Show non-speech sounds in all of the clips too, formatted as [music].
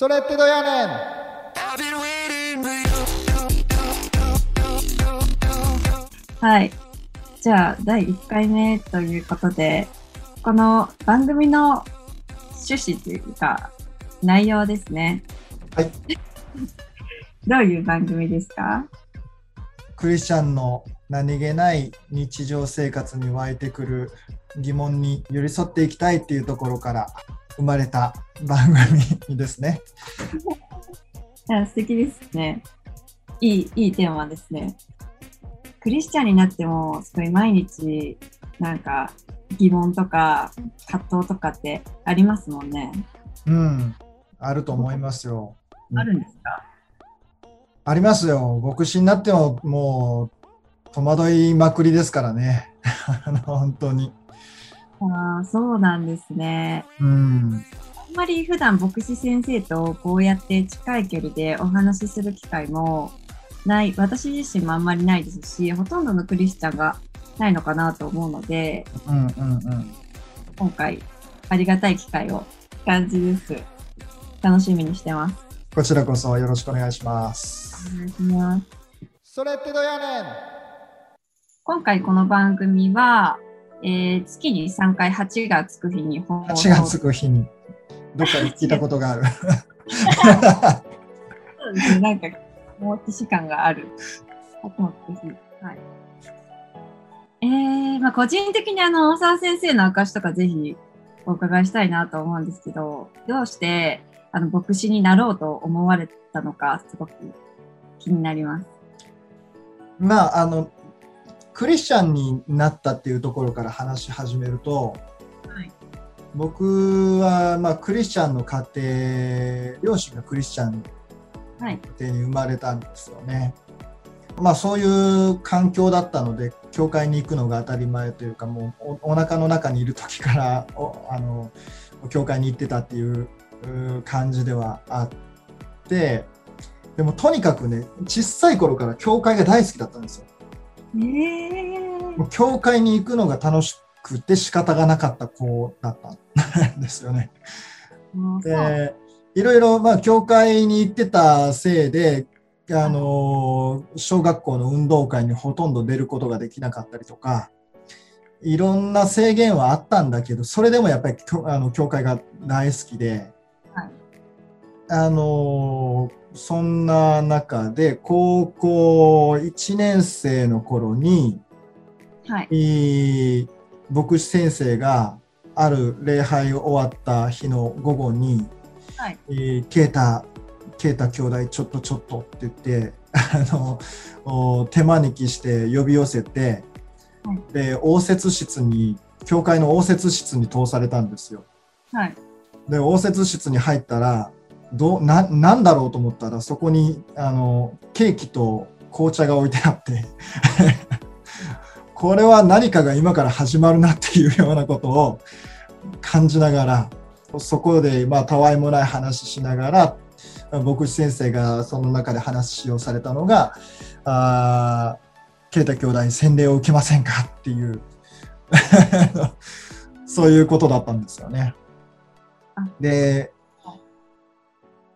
それってどやねんはい。じゃあ、第1回目ということで、この番組の趣旨というか、内容ですね。はい。どういう番組ですか？クリスチャンの何気ない日常生活に湧いてくる疑問に寄り添っていきたいっていうところから生まれた番組ですね。いや素敵ですね。いい、いいテーマですね。クリスチャンになっても、すごい毎日、なんか、疑問とか、葛藤とかってありますもんね。うん、あると思いますよ。あるんですか？ありますよ。牧師になってももう戸惑いまくりですからね。[laughs] あの本当に。ああ、そうなんですね。うん。あんまり普段牧師先生とこうやって近い距離でお話しする機会もない、私自身もあんまりないですし、ほとんどのクリスチャンがないのかなと思うので、うんうんうん。今回ありがたい機会を感じです。楽しみにしてます。こちらこそよろしくお願いします。お願いします。それってどやねん今回この番組は、えー月に3回8がつく日に放送8がつく日にどっかで聞いたことがある。[laughs] [laughs] そうですね、なんか、もう既視感がある。あともぜひ。はい。えー、まあ個人的にあの、大沢先生の証とかぜひお伺いしたいなと思うんですけど、どうして、あの、牧師になろうと思われたのか、すごく気になります。まああのクリスチャンになったっていうところから話し始めるとはい。僕はまあクリスチャンの家庭両親がクリスチャンはい。家庭に生まれたんですよね。まあそういう環境だったので教会に行くのが当たり前というかもうおお腹の中にいる時からおあの教会に行ってたっていうう感じではあってでもとにかくね小さい頃から教会が大好きだったんですよ。え。ー教会に行くのが楽しくて仕方がなかった子だったんですよね。でいろいろ、まあ、教会に行ってたせいで、あの小学校の運動会にほとんど出ることができなかったりとか、いろんな制限はあったんだけど、それでもやっぱりあの教会が大好きで、はい。あのそんな中で、高校1年生の頃に、はい。牧師先生がある礼拝終わった日の午後にはい。「えーケータケータ兄弟ちょっとちょっと」って言って [laughs] あのお手招きして呼び寄せて、はいで応接室に教会の応接室に通されたんですよ。はい。で応接室に入ったらどうななんだろうと思ったらそこにあのケーキと紅茶が置いてあって [laughs] これは何かが今から始まるなっていうようなことを感じながらそこでまあたわいもない話しながら牧師先生がその中で話をされたのが「あー啓太兄弟洗礼を受けませんか?」っていう [laughs] そういうことだったんですよね。で、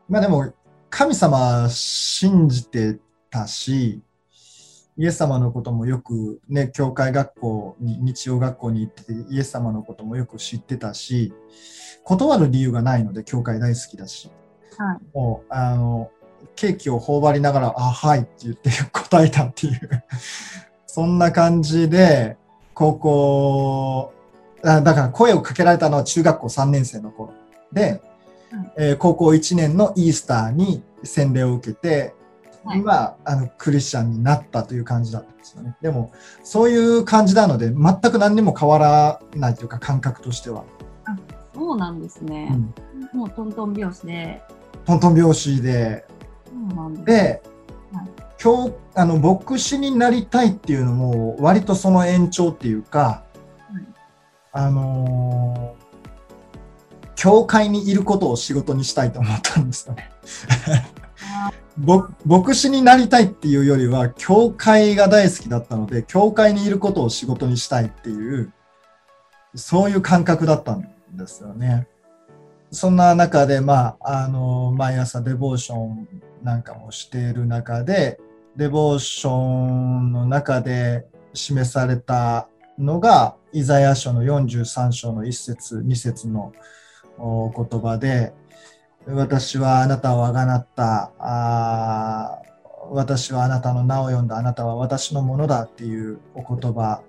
まあでも、神様信じてたし、イエス様のこともよくね、教会学校に、日曜学校に行ってて、イエス様のこともよく知ってたし、断る理由がないので、教会大好きだし、はい。もう、あの、ケーキを頬張りながら、あ、はいって言って答えたっていう、そんな感じで、高校、あだから声をかけられたのは中学校3年生の頃。で、うんえー高校1年のイースターに洗礼を受けて、はい今あのクリスチャンになったという感じだったんですよね。でもそういう感じなので全く何にも変わらないというか感覚としては。そうなんですうね。ん、もうトントン拍子で。トントン拍子でそうなんです。ではい、今日あの牧師になりたいっていうのも割とその延長っていうか、はいあのー教会にいることを仕事にしたいと思ったんですよね。[laughs] 牧師になりたいっていうよりは教会が大好きだったので教会にいることを仕事にしたいっていうそういう感覚だったんですよね。そんな中で、まあ、あの毎朝デボーションなんかもしている中でデボーションの中で示されたのがイザヤ書の43章の1節2節の言葉で私はあなたをあがなったあ私はあなたの名を読んだあなたは私のものだっていうお言葉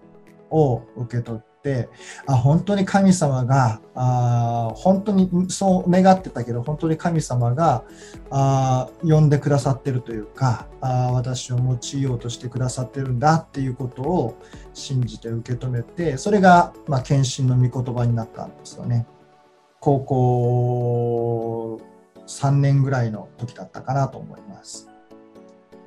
を受け取ってあ本当に神様があ本当にそう願ってたけど本当に神様があ呼んでくださってるというかあ私を用いようとしてくださってるんだっていうことを信じて受け止めてそれが、まあ、献身の御言葉になったんですよね。高校3年ぐらいの時だったかなと思います。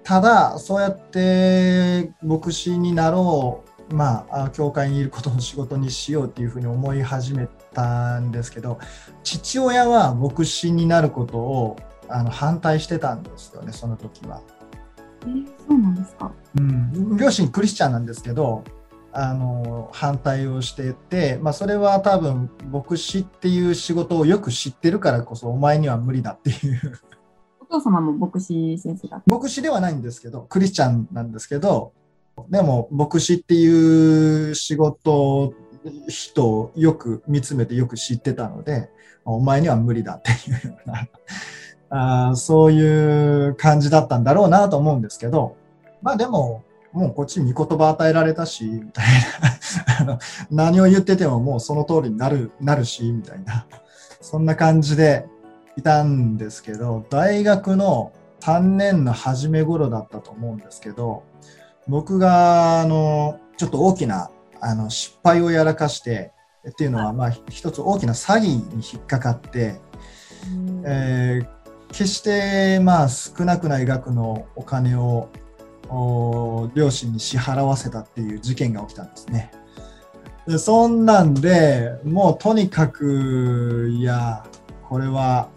ただそうやって牧師になろうまあ、教会にいることを仕事にしようっていうふうに思い始めたんですけど父親は牧師になることをあの反対してたんですよねその時は。えー、そうなんですか、うん、両親クリスチャンなんですけどあの反対をしてて、まあ、それは多分牧師っていう仕事をよく知ってるからこそお前には無理だっていう。お父様も牧師先生だ牧師ではないんですけどクリスチャンなんですけどでも牧師っていう仕事人をよく見つめてよく知ってたのでお前には無理だっていうようなあそういう感じだったんだろうなと思うんですけどまあでももうこっちに御言葉与えられたしみたいな。何を言っててももうその通りになるなるしみたいな。そんな感じでいたんですけど大学の3年の初め頃だったと思うんですけど僕があのちょっと大きなあの失敗をやらかしてっていうのは、まあ、一つ大きな詐欺に引っかかって、えー、決してまあ少なくない額のお金を両親に支払わせたっていう事件が起きたんですね。でそんなんでもうとにかくいやこれは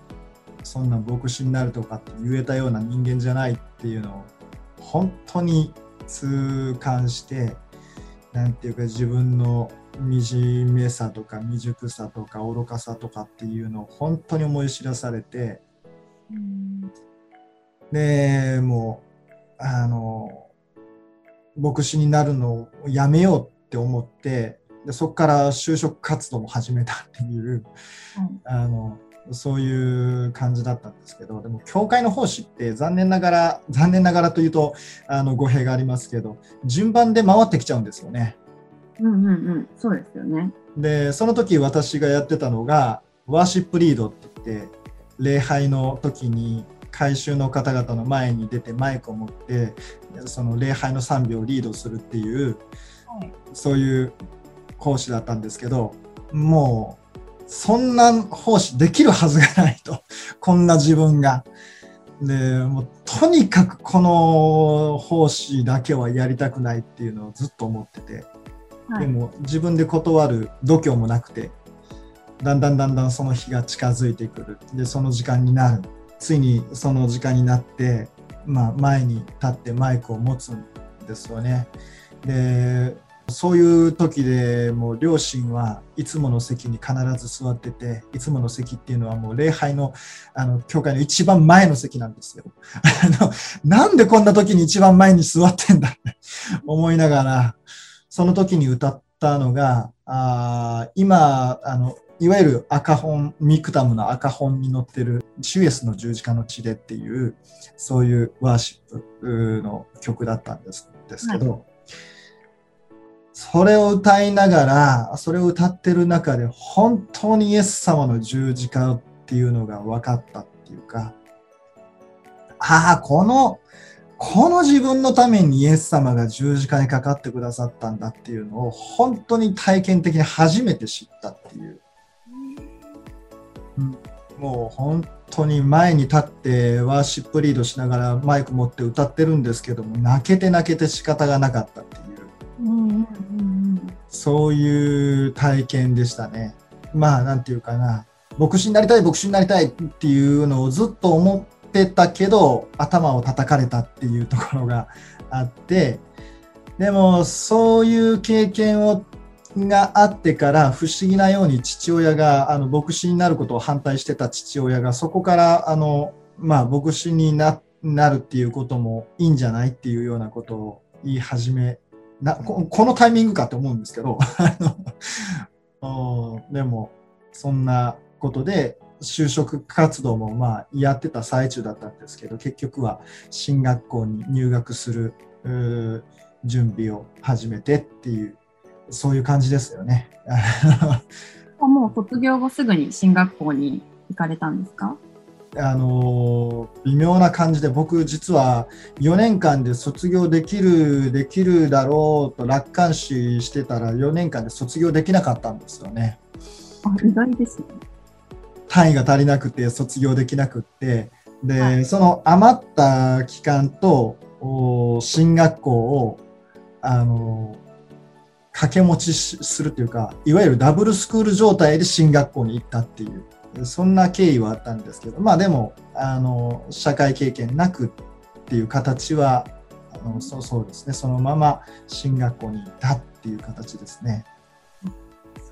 そんな牧師になるとかって言えたような人間じゃないっていうのを本当に痛感して何ていうか自分の惨めさとか未熟さとか愚かさとかっていうのを本当に思い知らされて、うん、でもうあの牧師になるのをやめようって思ってでそこから就職活動も始めたっていう、うん、あのそういう感じだったんですけどでも教会の奉仕って残念ながら残念ながらというとあの語弊がありますけど順番で回ってきちゃうんですよね。うんうんうんそうですよね。でその時私がやってたのがワーシップリードって言って礼拝の時に改宗の方々の前に出てマイクを持ってその礼拝の賛美をリードするっていう、はい、そういう講師だったんですけどもうそんな奉仕できるはずがないと。[laughs] こんな自分が。で、もうとにかくこの奉仕だけはやりたくないっていうのをずっと思ってて。はい、でも自分で断る度胸もなくて、だんだんだんだんその日が近づいてくる。で、その時間になる。ついにその時間になって、まあ、前に立ってマイクを持つんですよね。でそういう時でもう両親はいつもの席に必ず座ってていつもの席っていうのはもう礼拝のあの教会の一番前の席なんですよ。[laughs] あのなんでこんな時に一番前に座ってんだって [laughs] 思いながらその時に歌ったのがあ今あのいわゆる赤本ミクタムの赤本に載ってる「シュエスの十字架の地で」っていうそういうワーシップの曲だったんですですけど、はい。それを歌いながら、それを歌ってる中で、本当にイエス様の十字架っていうのが分かったっていうか、ああ、この、この自分のためにイエス様が十字架にかかってくださったんだっていうのを、本当に体験的に初めて知ったっていう。うん、もう本当に前に立ってワーシップリードしながらマイク持って歌ってるんですけども、泣けて泣けて仕方がなかったっていう。そういう体験でしたね。まあ、なんていうかな、牧師になりたい、牧師になりたいっていうのをずっと思ってたけど、頭を叩かれたっていうところがあって、でも、そういう経験をがあってから不思議なように父親があの牧師になることを反対してた父親がそこからあの、まあ、牧師にななるっていうこともいいんじゃないっていうようなことを言い始めなここのタイミングかと思うんですけど [laughs] でもそんなことで就職活動もまあやってた最中だったんですけど結局は進学校に入学する準備を始めてっていうそういう感じですよね。[laughs] もう卒業後すぐに進学校に行かれたんですか？あの微妙な感じで僕実は4年間で卒業できるできるだろうと楽観視してたら4年間で卒業できなかったんですよね。あ意外ですね。単位が足りなくて卒業できなくってで、はい、その余った期間と進学校をあの掛け持ちするというかいわゆるダブルスクール状態で進学校に行ったっていうそんな経緯はあったんですけどまあでもあの社会経験なくっていう形はあのそうそうですねそのまま進学校に行ったっていう形ですね。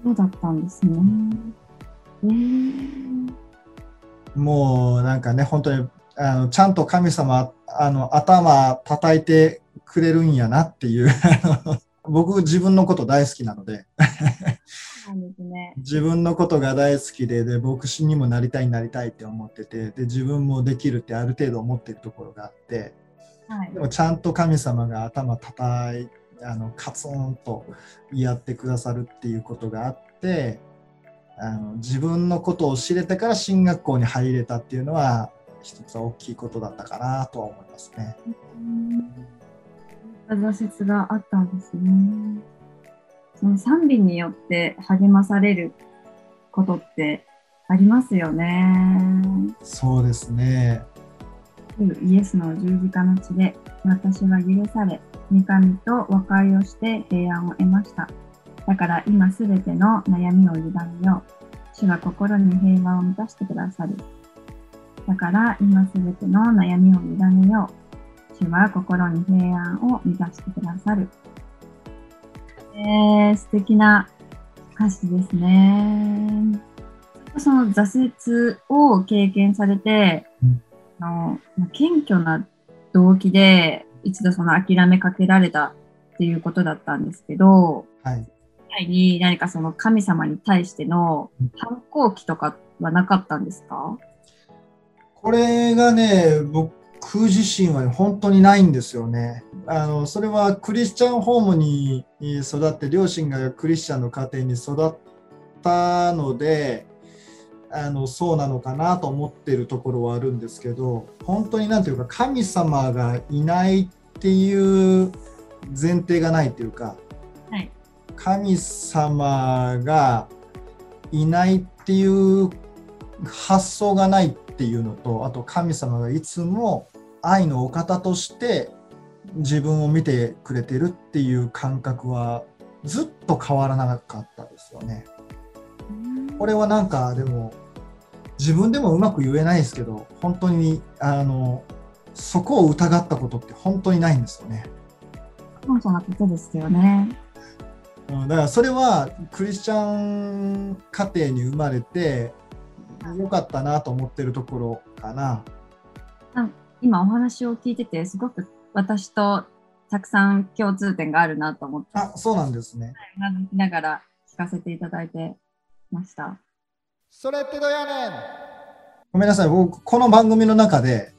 そうだったんですね。えー、もうなんかね本当にあのちゃんと神様あの頭叩いてくれるんやなっていう僕自分のこと大好きなので。ね、自分のことが大好きでで牧師にもなりたいなりたいって思っててで自分もできるってある程度思ってるところがあって、はい、でもちゃんと神様が頭叩いあのカツンとやってくださるっていうことがあってあの自分のことを知れてから進学校に入れたっていうのは一つ大きいことだったかなとは思いますね。挫折があったんですね。その賛美によって励まされることってありますよね。そうですね。イエスの十字架の地で私は許され、三神と和解をして平安を得ました。だから今すべての悩みを委ねよう。主は心に平和を満たしてくださる。だから今すべての悩みを委ねよう。主は心に平安を満たしてくださる。えー、素敵な歌詞ですね。その挫折を経験されて、うん、あの謙虚な動機で一度その諦めかけられたっていうことだったんですけど、はい、に何かその神様に対しての反抗期とかはなかったんですか、これがね、僕自身は本当にないんですよね。あのそれはクリスチャンホームに育って両親がクリスチャンの家庭に育ったのであのそうなのかなと思ってるところはあるんですけど本当に何ていうか神様がいないっていう前提がないというか、はい、神様がいないっていう発想がないっていうのとあと神様がいつも愛のお方として自分を見てくれてるっていう感覚はずっと変わらなかったですよね。これはなんかでも自分でもうまく言えないですけど本当にあのそこを疑ったことって本当にないんですよね。そうじゃなことですよね。うん、だからそれはクリスチャン家庭に生まれて良かったなと思ってるところかな。今お話を聞いててすごく私とたくさん共通点があるなと思ってあそうなんですね。なながら聞かせていただいてました。それってどうやねんごめんなさい僕この番組の中で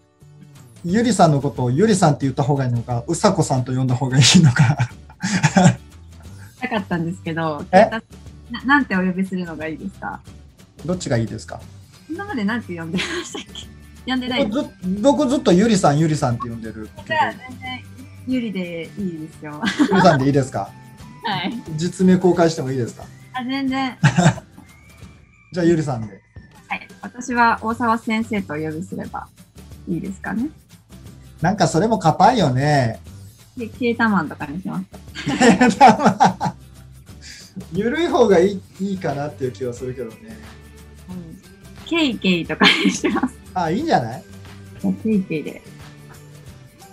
ゆりさんのことをゆりさんって言った方がいいのかうさこさんと呼んだ方がいいのか [laughs] なかったんですけどななんてお呼びするのがいいですか？どっちがいいですか？今までなんて呼んでましたっけ？[laughs] 呼んでないず僕ずっとゆりさんゆりさんって呼んでるじゃあ全然ゆりでいいですよ。ゆりさんでいいですか？[laughs] はい。実名公開してもいいですか？あ全然。[laughs] じゃあゆりさんで。はい。私は大沢先生とお呼びすればいいですかね？なんかそれも硬いよね。でケータマンとかにしますケータマン。ゆるい方がいいいいかなっていう気はするけどね、うん、ケイケイとかにします。あ、いいんじゃない？ケイケイで。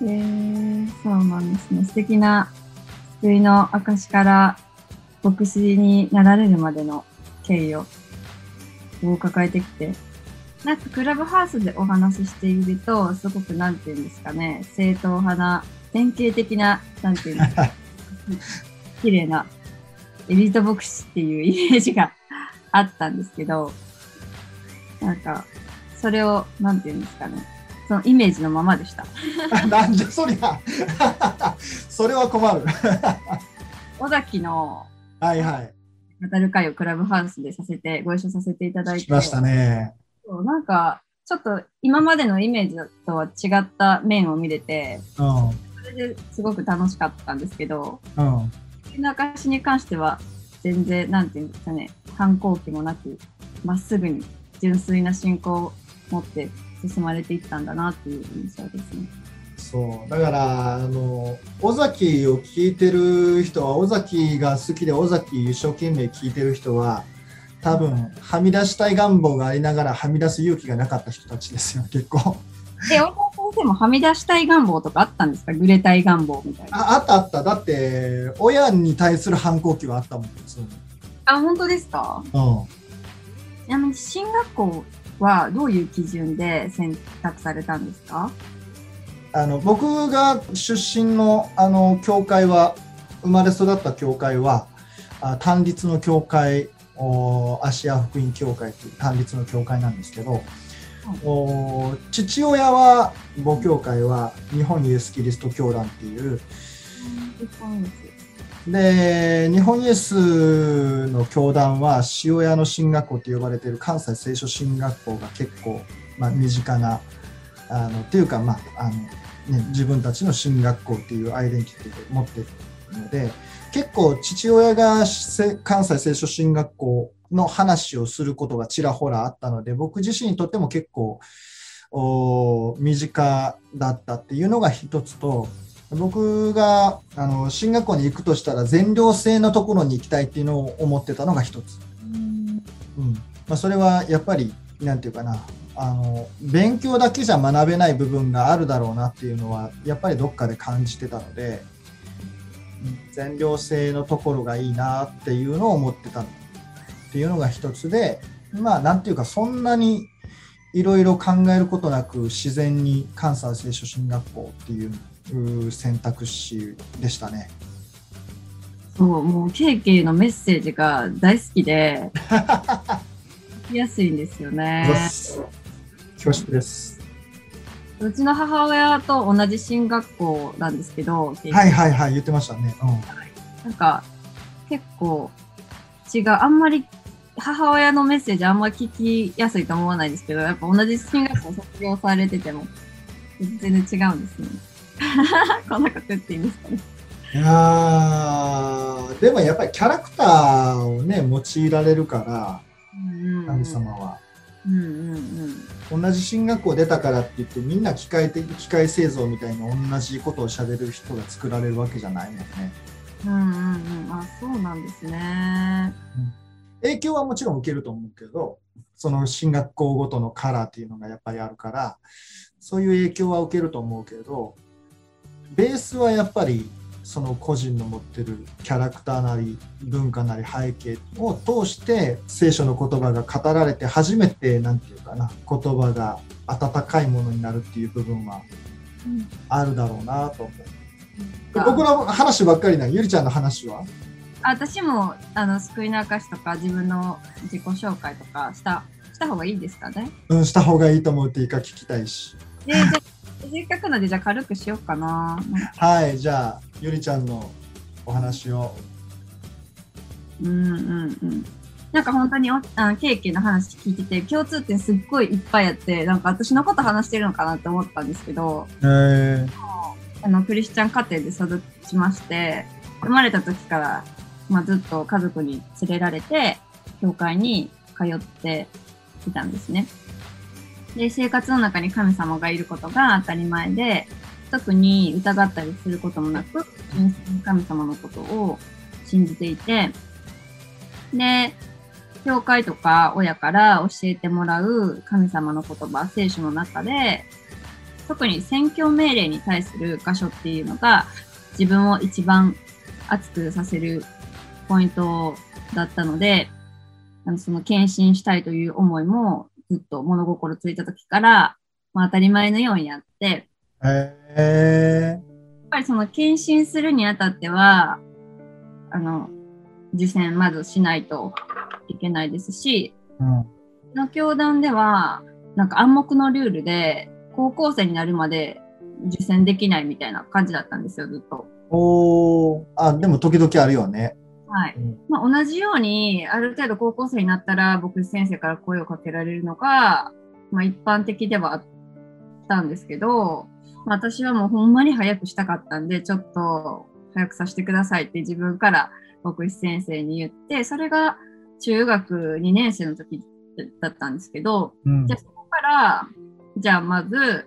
えー、そうなんですね。素敵な救いの証から牧師になられるまでの経緯をを抱えてきて、なんかクラブハウスでお話ししていると、すごくなんていうんですかね、正統派な、典型的な、なんていうんですか、[laughs] 綺麗なエリート牧師っていうイメージがあったんですけど、なんか、それを、なんていうんですかね、そのイメージのままでした。[laughs] なんじゃそりゃ [laughs] それは困る [laughs] 尾崎の、はいはい。語る会をクラブハウスでさせて、ご一緒させていただいて。ましたね。そうなんか、ちょっと今までのイメージとは違った面を見れて、うん、それですごく楽しかったんですけど、うん、の証に関しては、全然、なんていうんですかね、反抗期もなく、まっすぐに純粋な信仰を持って進まれていったんだなっていう印象ですね。そうだからあの尾崎を聞いてる人は尾崎が好きで尾崎一生懸命聞いてる人は多分はみ出したい願望がありながらはみ出す勇気がなかった人たちですよ結構。で、大川先生もはみ出したい願望とかあったんですか？ぐれたい願望みたいな。ああったあった。だって、親に対する反抗期はあったもん、あ、本当ですか？うん。ちなみに、進学校はどういう基準で選択されたんですか？あの僕が出身のあの教会は生まれ育った教会はあ単立の教会お芦屋福音教会という単立の教会なんですけど、はい、お父親は母教会は日本イエス・キリスト教団っていう、で日本イエスの教団は塩屋の進学校と呼ばれている関西聖書進学校が結構、まあ、身近なあのっていうか、まああのね、自分たちの進学校っていうアイデンティティを持っているので結構父親が関西聖書進学校の話をすることがちらほらあったので僕自身にとっても結構身近だったっていうのが一つと僕があの進学校に行くとしたら全寮制のところに行きたいっていうのを思ってたのが一つ、うん。まあ、それはやっぱり何て言うかな。あの勉強だけじゃ学べない部分があるだろうなっていうのはやっぱりどっかで感じてたので全寮制のところがいいなっていうのを思ってたっていうのが一つでまあなんていうかそんなにいろいろ考えることなく自然に関西聖書進学校っていう選択肢でしたね。そうもう KK のメッセージが大好きで聞きやすいんですよね。恐縮です。うちの母親と同じ進学校なんですけど、はいはいはい、言ってましたね。うん、なんか、結構違う、あんまり母親のメッセージあんまり聞きやすいと思わないんですけど、やっぱ同じ進学校卒業されてても、全然違うんですね。[laughs] こんなこと言っていいんですかね？いやでもやっぱりキャラクターをね、用いられるから、神様は。うんうんうん、同じ進学校出たからって言ってみんな機械的機械製造みたいに同じことをしゃべる人が作られるわけじゃないもんね。うんうんうん、あそうなんですね、うん。影響はもちろん受けると思うけどその進学校ごとのカラーっていうのがやっぱりあるからそういう影響は受けると思うけどベースはやっぱりその個人の持ってるキャラクターなり文化なり背景を通して聖書の言葉が語られて初めて何て言うかな言葉が温かいものになるっていう部分はあるだろうなと思う。うん、僕の話ばっかりなゆりちゃんの話は？私もあの救いの証とか自分の自己紹介とかしたした方がいいですかね。うんした方がいいと思うっていうか聞きたいし。せっかくのでじゃあ軽くしようかな。はいじゃあゆりちゃんのお話を。うんうんうん。なんか本当にあのケーキの話聞いてて共通点すっごいいっぱいあってなんか私のこと話してるのかなって思ったんですけど、あのクリスチャン家庭で育ちまして生まれた時から、まあ、ずっと家族に連れられて教会に通っていたんですね。で生活の中に神様がいることが当たり前で特に疑ったりすることもなく、神様のことを信じていて、で、教会とか親から教えてもらう神様の言葉、聖書の中で、特に宣教命令に対する箇所っていうのが、自分を一番熱くさせるポイントだったので、あのその献身したいという思いもずっと物心ついた時から、まあ、当たり前のようにあって、へやっぱりその献身するにあたっては、あの、受験まずしないといけないですし、うん、の教団では、なんか暗黙のルールで、高校生になるまで受験できないみたいな感じだったんですよ、ずっと。おあ、でも時々あるよね。はい。まあ、同じように、ある程度高校生になったら、僕先生から声をかけられるのが、まあ、一般的ではあったんですけど、まあ、私はもうほんまに早くしたかったんで、ちょっと早くさせてくださいって自分から牧師先生に言って、それが中学2年生の時だったんですけど、うん、じゃあそこから、じゃあまず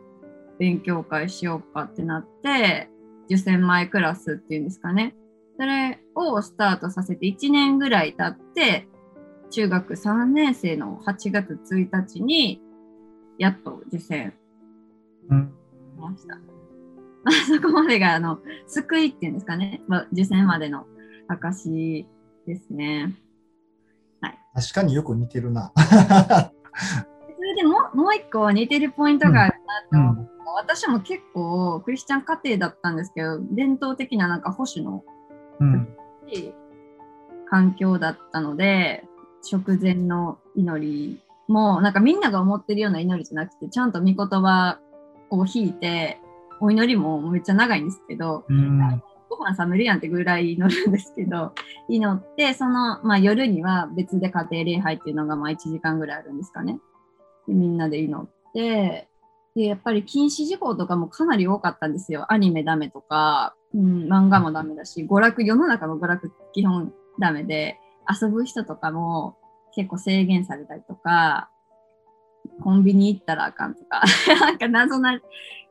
勉強会しようかってなって、受験前クラスっていうんですかね。それをスタートさせて1年ぐらい経って、中学3年生の8月1日に、やっと受験しました。まあ、そこまでが、あの、救いっていうんですかね。まあ、受験までの証ですね。はい。確かによく似てるな。それでももう一個似てるポイントがあるなと思う、うん、私も結構クリスチャン家庭だったんですけど、伝統的ななんか保守のうん、環境だったので、食前の祈りも、なんかみんなが思ってるような祈りじゃなくて、ちゃんと御言葉を引いて、お祈りもめっちゃ長いんですけど、うん、ご飯冷めるやんってぐらい祈るんですけど、祈って、その、まあ、夜には別で家庭礼拝っていうのがまあ1時間ぐらいあるんですかね。でみんなで祈って、で、やっぱり禁止事項とかもかなり多かったんですよ。アニメダメとか、うん、漫画もダメだし、娯楽、世の中の娯楽基本ダメで、遊ぶ人とかも結構制限されたりとか、コンビニ行ったらあかんとか、[laughs] なんか謎なル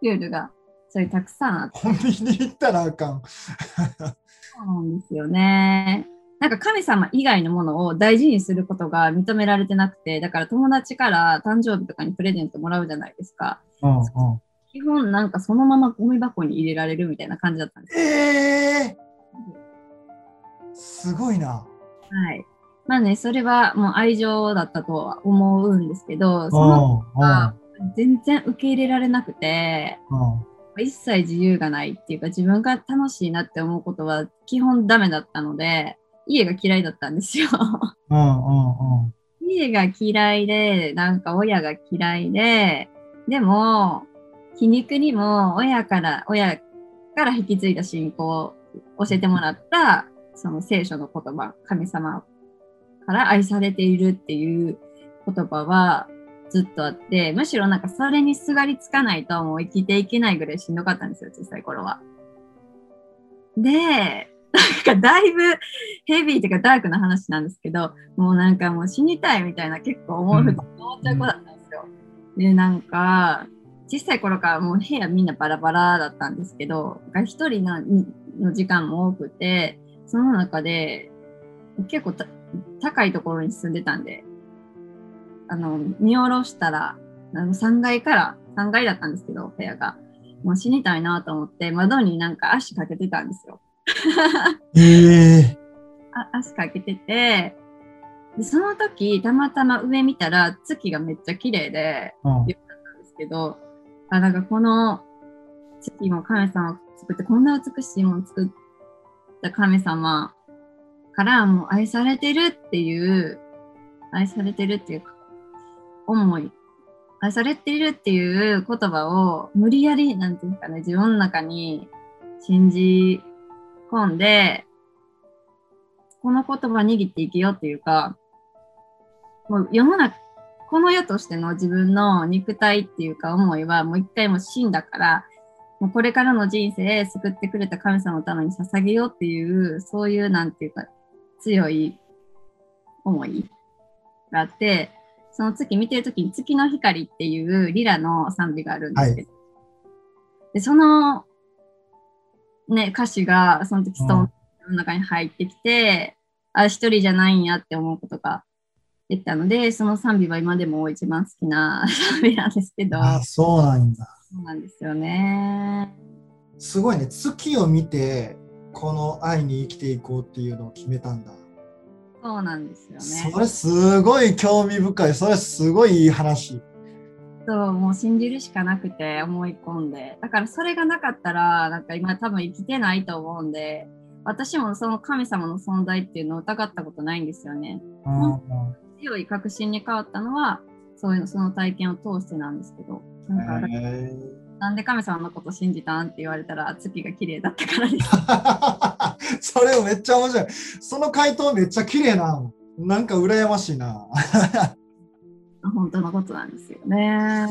ールが、そういうたくさんあって。コンビニ行ったらあかん。そうなんですよね。なんか神様以外のものを大事にすることが認められてなくて、だから友達から誕生日とかにプレゼントもらうじゃないですか。うんうん、基本なんかそのままゴミ箱に入れられるみたいな感じだったんです。えー、すごいな。はい。まあね、それはもう愛情だったとは思うんですけど、そのが全然受け入れられなくて、一切自由がないっていうか、自分が楽しいなって思うことは基本ダメだったので、家が嫌いだったんですよ。家が嫌いで、なんか親が嫌いで、でも、皮肉にも親から、親から引き継いだ信仰を教えてもらった、その聖書の言葉、神様から愛されているっていう言葉はずっとあって、むしろなんかそれにすがりつかないともう生きていけないぐらいしんどかったんですよ、小さい頃は。で、なんかだいぶヘビーというかダークな話なんですけど、もうなんかもう死にたいみたいな結構思う、思っちゃう子だったんですよ。で、なんか、小さい頃からもう部屋みんなバラバラだったんですけど、一人のの時間も多くて、その中で結構高いところに住んでたんで、あの、見下ろしたら、あの3階から、3階だったんですけど、部屋が。もう死にたいなと思って、窓になんか足かけてたんですよ。えー、あ足かけててで、その時、たまたま上見たら月がめっちゃ綺麗で、よかったんですけど、あ、なんかこの月も神様を作って、こんな美しいものを作った神様からもう愛されてるっていう、愛されてるっていうか思い、愛されているっていう言葉を無理やり、なんていうかね、自分の中に信じ込んで、この言葉握っていけよっていうか、もう世の中、この世としての自分の肉体っていうか思いはもう一回も死んだから、もうこれからの人生救ってくれた神様のために捧げようっていう、そういうなんていうか強い思いがあって、その月見てるときに月の光っていうリラの賛美があるんですけど、はい、でその、ね、歌詞がその時ストーンの中に入ってきて、あ、一人じゃないんやって思うことが言ったので、その賛美は今でも一番好きな賛美なんですけど。あそうなんだ。そうなんですよね。すごいね。月を見て、この愛に生きていこうっていうのを決めたんだ。そうなんですよね。それすごい興味深い。それすごいいい話。そう、もう信じるしかなくて思い込んで。だからそれがなかったら、なんか今多分生きてないと思うんで、私もその神様の存在っていうのを疑ったことないんですよね。うん、強い確信に変わったのは、そういうの、その体験を通してなんですけど。なんかなんで神様のこと信じたんって言われたら月が綺麗だったからです。[laughs] それめっちゃ面白い。その回答めっちゃ綺麗な。なんか羨ましいな。[laughs] 本当のことなんですよね。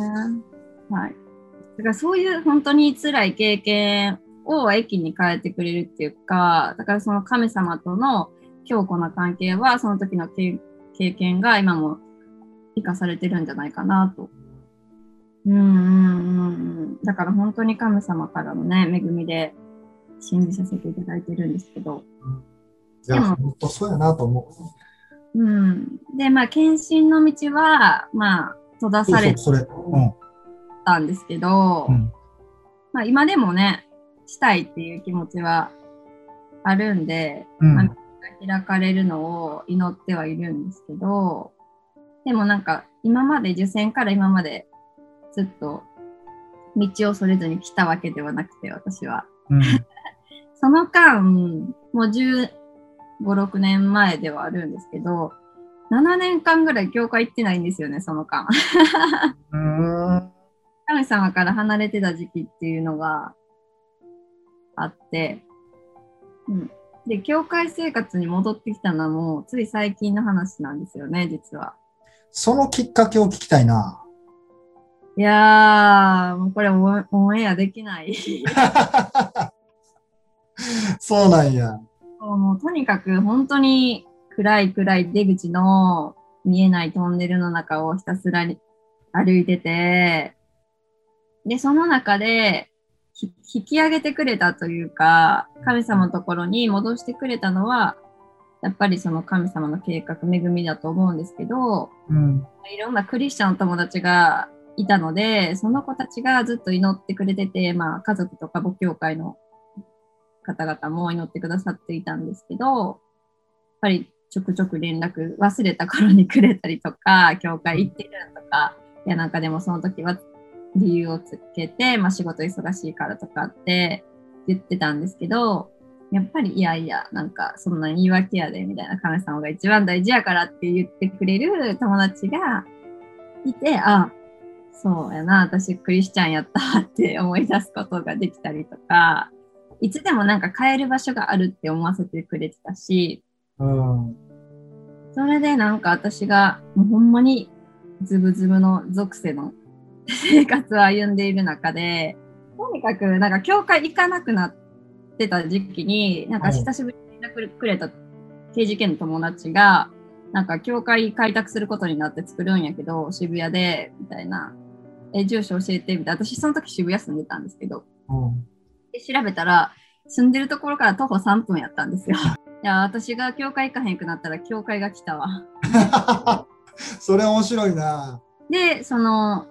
はい。だからそういう本当に辛い経験を駅に変えてくれるっていうか、だからその神様との強固な関係はその時の経験が今も生かされてるんじゃないかなと。うんうんうんだから本当に神様からのね、恵みで信じさせていただいてるんですけど。いや、本当そうやなと思う。うん。で、まあ、献身の道は、まあ、閉ざされたんですけど、うん、まあ、今でもね、したいっていう気持ちはあるんで、うん、まあ、開かれるのを祈ってはいるんですけど、でもなんか、今まで受選から今までずっと道をそれずに来たわけではなくて、私は。うん、[laughs] その間、もう15、6年前ではあるんですけど、7年間ぐらい教会行ってないんですよね、その間。神様から離れてた時期っていうのがあって、うん、で、教会生活に戻ってきたのはもうつい最近の話なんですよね、実は。そのきっかけを聞きたいな。いやー、もうこれオンエアできない。[laughs] そうなんや。もうとにかく本当に暗い暗い出口の見えないトンネルの中をひたすら歩いてて、で、その中で引き上げてくれたというか、神様のところに戻してくれたのは、やっぱりその神様の計画、恵みだと思うんですけど、うん、いろんなクリスチャンの友達がいたので、その子たちがずっと祈ってくれてて、まあ、家族とか母教会の方々も祈ってくださっていたんですけど、やっぱりちょくちょく連絡忘れた頃にくれたりとか、教会行ってるとか、いやなんかでもその時は理由をつけて、まあ仕事忙しいからとかって言ってたんですけど、やっぱりいやいや、なんかそんな言い訳やでみたいな神様が一番大事やからって言ってくれる友達がいて、あ、そうやな、私クリスチャンやったって思い出すことができたりとか、いつでもなんか帰る場所があるって思わせてくれてたし、うん、それでなんか私がもうほんまにズブズブの属性の生活を歩んでいる中で、とにかくなんか教会行かなくなってた時期に、なんか久しぶりに連絡くれた刑事件の友達が、なんか教会開拓することになって作るんやけど、渋谷で、みたいなえ住所教えてみたいな。私その時渋谷住んでたんですけど、うん、で調べたら住んでるところから徒歩3分やったんですよ。[laughs] いや私が教会行かへんくなったら教会が来たわ。[laughs] それ面白いな。でその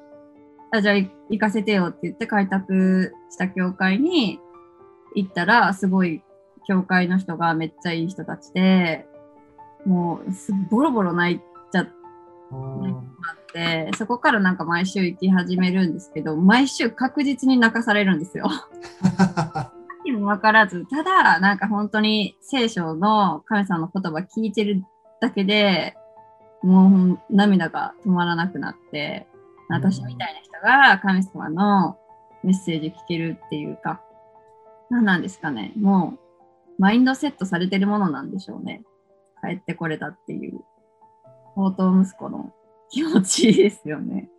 あじゃあ行かせてよって言って開拓した教会に行ったらすごい教会の人がめっちゃいい人たちでもうボロボロ泣いちゃって。そこからなんか毎週行き始めるんですけど毎週確実に泣かされるんですよ。何も分からずただなんか本当に聖書の神様の言葉聞いてるだけでもう涙が止まらなくなって私みたいなが神様のメッセージ聞けるっていうか何なんですかねもうマインドセットされてるものなんでしょうね帰ってこれたっていう宝刀息子の気持ちですよね。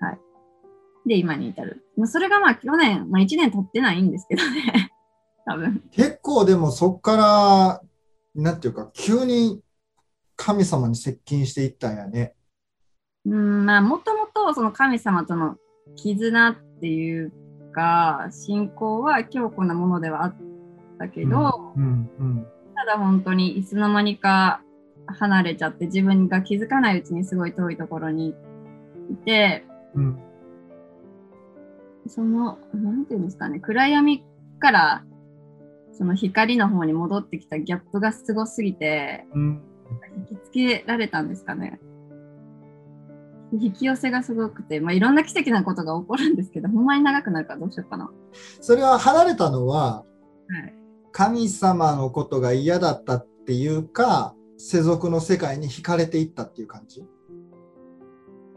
はい。で、今に至る。まあ、それがまあ去年、まあ、1年経ってないんですけどね。多分。結構でもそっから、なんていうか、急に神様に接近していったんやね。うん、まあ、もととその神様との絆っていうか、信仰は強固なものではあったけど、うんうんうん、ただ本当にいつの間にか離れちゃって自分が気づかないうちにすごい遠いところにいて、うん、その、なんていうんですかね、暗闇からその光の方に戻ってきたギャップがすごすぎて、うん。引きつけられたんですかね。引き寄せがすごくて、まあ、いろんな奇跡なことが起こるんですけど、ほんまに長くなるからどうしようかな。それは離れたのは、はい、神様のことが嫌だったっていうか、世俗の世界に惹かれていったっていう感じ？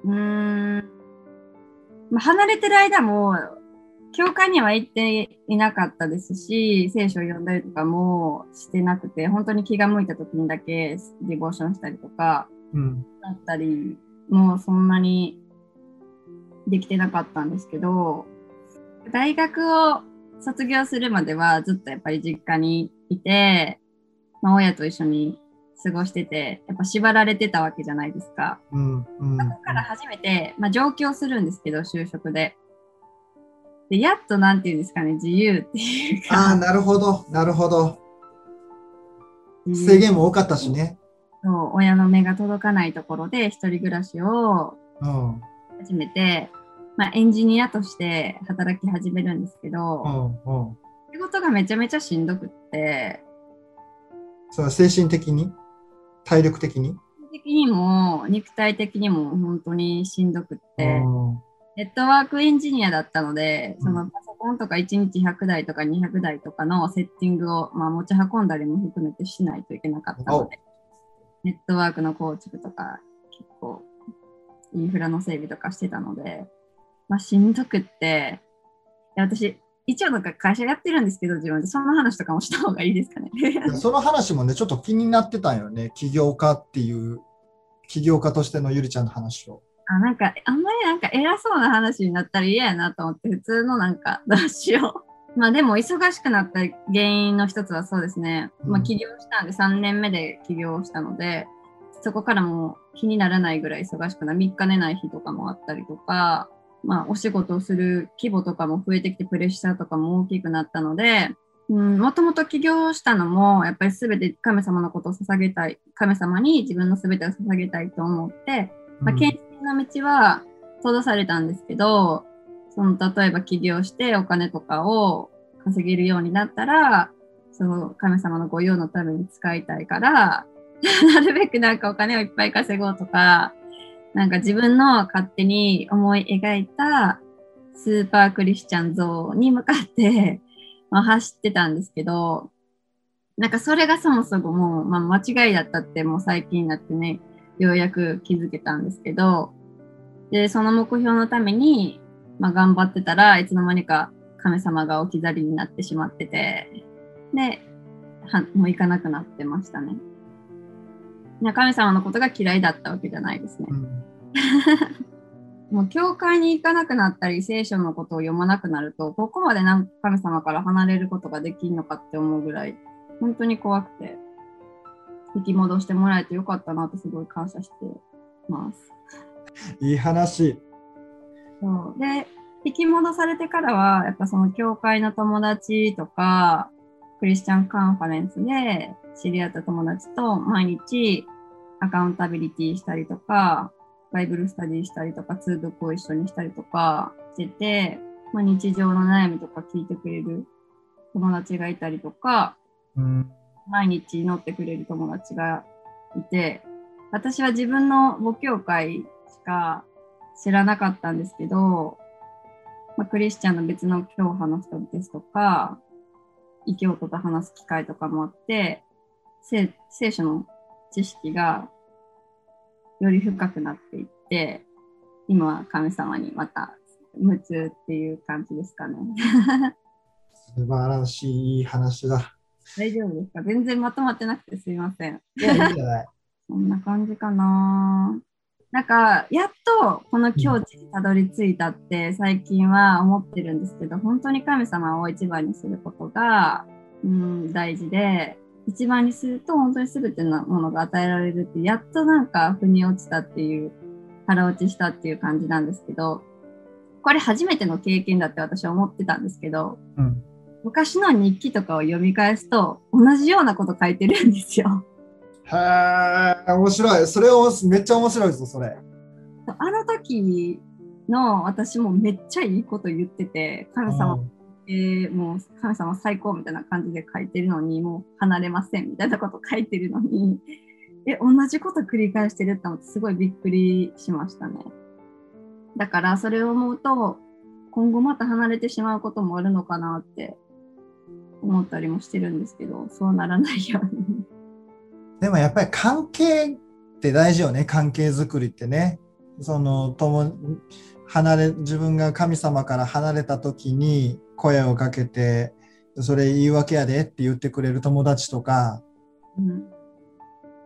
うーん。まあ、離れてる間も、教会には行っていなかったですし、聖書を読んだりとかもしてなくて、本当に気が向いた時にだけディボーションしたりとか、うん、だったり、もうそんなにできてなかったんですけど、大学を卒業するまではずっとやっぱり実家にいて、まあ、親と一緒に過ごしてて、やっぱ縛られてたわけじゃないですか。うんうん、そこから初めて、まあ、上京するんですけど、就職で。で、やっとなんていうんですかね、自由っていうか。ああ、なるほど、なるほど。制限も多かったしね。そう親の目が届かないところで一人暮らしをうん。始めて、まあ、エンジニアとして働き始めるんですけど、仕事がめちゃめちゃしんどくって、そ精神的に？体力的に？的にも肉体的にも本当にしんどくって、うん。ネットワークエンジニアだったので、うん。そのパソコンとか1日100台とか200台とかのセッティングを、まあ、持ち運んだりも含めてしないといけなかったので、ネットワークの構築とか、結構インフラの整備とかしてたので、まあ、しんどくって、いや私、一応なんか会社やってるんですけど、自分でそんな話とかもした方がいいですかね。その話もね、ちょっと気になってたんよね。起業家っていう、起業家としてのゆりちゃんの話を。あなんかあんまりなんか偉そうな話になったら嫌やなと思って普通のなんかどうしよう。まあでも忙しくなった原因の一つはそうですね。まあうん起業したんで3年目で起業したので、そこからもう気にならないぐらい忙しくな3日寝ない日とかもあったりとか、まあお仕事をする規模とかも増えてきてプレッシャーとかも大きくなったので、うん、もともと起業したのもやっぱり全て神様のことを捧げたい、神様に自分の全てを捧げたいと思って、まあ、うん献身の道は閉ざされたんですけど、その例えば起業してお金とかを稼げるようになったら、その神様の御用のために使いたいから、[laughs] なるべくなんかお金をいっぱい稼ごうとか、なんか自分の勝手に思い描いたスーパークリスチャン像に向かって、[laughs] ま、走ってたんですけど、なんかそれがそもそももう、まあ、間違いだったってもう最近になってね、ようやく気づけたんですけど、で、その目標のために、まあ、頑張ってたらいつの間にか神様が置き去りになってしまってて、で、はもう行かなくなってましたね。神様のことが嫌いだったわけじゃないですねう。ん [laughs] もう教会に行かなくなったり、聖書のことを読まなくなると、ここまでなんか神様から離れることができんのかって思うぐらい、本当に怖くて、引き戻してもらえてよかったなってすごい感謝してます。いい話。そう。で、引き戻されてからは、やっぱその教会の友達とか、クリスチャンカンファレンスで知り合った友達と毎日アカウンタビリティしたりとか、バイブルスタディしたりとか、通読を一緒にしたりとかしてて、まあ、日常の悩みとか聞いてくれる友達がいたりとか、うん。毎日祈ってくれる友達がいて、私は自分の母教会しか知らなかったんですけど、まあ、クリスチャンの別の教派の人ですとか、異教徒と話す機会とかもあって、聖聖書の知識がより深くなっていって、今は神様にまた夢中っていう感じですかね。素晴らしい話だ。大丈夫ですか？全然まとまってなくてすいません。いや、いいんじゃない？[laughs] そんな感じかな。なんか、やっとこの境地にたどり着いたって最近は思ってるんですけど、本当に神様を一番にすることが、うん、大事で、一番にすると本当に全てのものが与えられるって、やっとなんか腑に落ちたっていう、腹落ちしたっていう感じなんですけど、これ初めての経験だって私は思ってたんですけど、うん昔の日記とかを読み返すと同じようなこと書いてるんですよ。へえ、面白い。それをめっちゃ面白いぞ、それ。あの時の私もめっちゃいいこと言ってて、神様ってえー、もう神様最高みたいな感じで書いてるのに、もう離れませんみたいなこと書いてるのに、え、同じこと繰り返してるって思ってすごいびっくりしましたね。だからそれを思うと、今後また離れてしまうこともあるのかなって思ったりもしてるんですけど、そうならないように。でもやっぱり関係って大事よね、関係づくりってね。その友離れ自分が神様から離れた時に声をかけてそれ言い訳やでって言ってくれる友達とか、う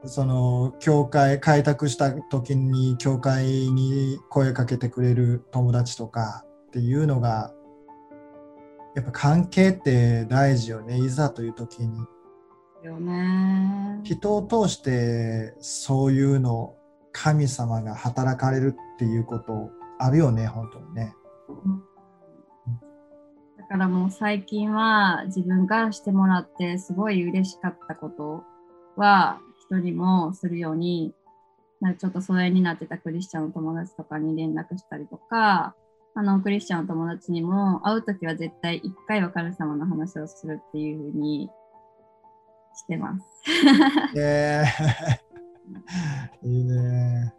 ん、その教会開拓した時に教会に声かけてくれる友達とかっていうのがやっぱ関係って大事よねいざという時に。よね人を通してそういうの神様が働かれるっていうことあるよね、本当にね。だからもう最近は自分がしてもらってすごい嬉しかったことは人にもするように、なんかちょっと疎遠になってたクリスチャンの友達とかに連絡したりとか、あのクリスチャンの友達にも会うときは絶対一回は神様の話をするっていうふうにしてます。[laughs] えー、[laughs] いいね。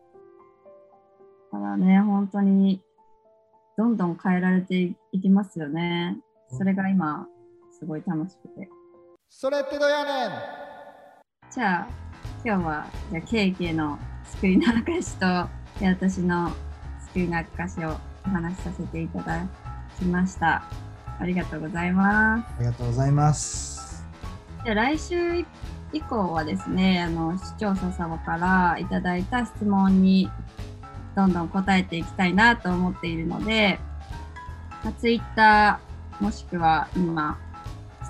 だからね、本当にどんどん変えられていきますよね。それが今、すごい楽しくて。それってどうやねんじゃあ、今日は、じゃあ、ケイケイの救いの証と、私の救いの証をお話しさせていただきました。ありがとうございます。ありがとうございます。じゃあ、来週以降はですね、あの視聴者様からいただいた質問にどんどん答えていきたいなと思っているので、まあ、Twitter もしくは今、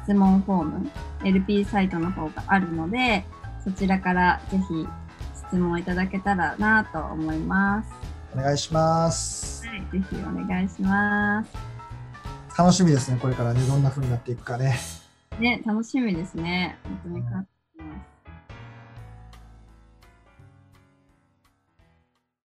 質問フォーム、LP サイトの方があるので、そちらからぜひ質問いただけたらなと思います。お願いします。はい、ぜひお願いします。楽しみですね、これからね、どんな風になっていくかね。ね、楽しみですね。本当に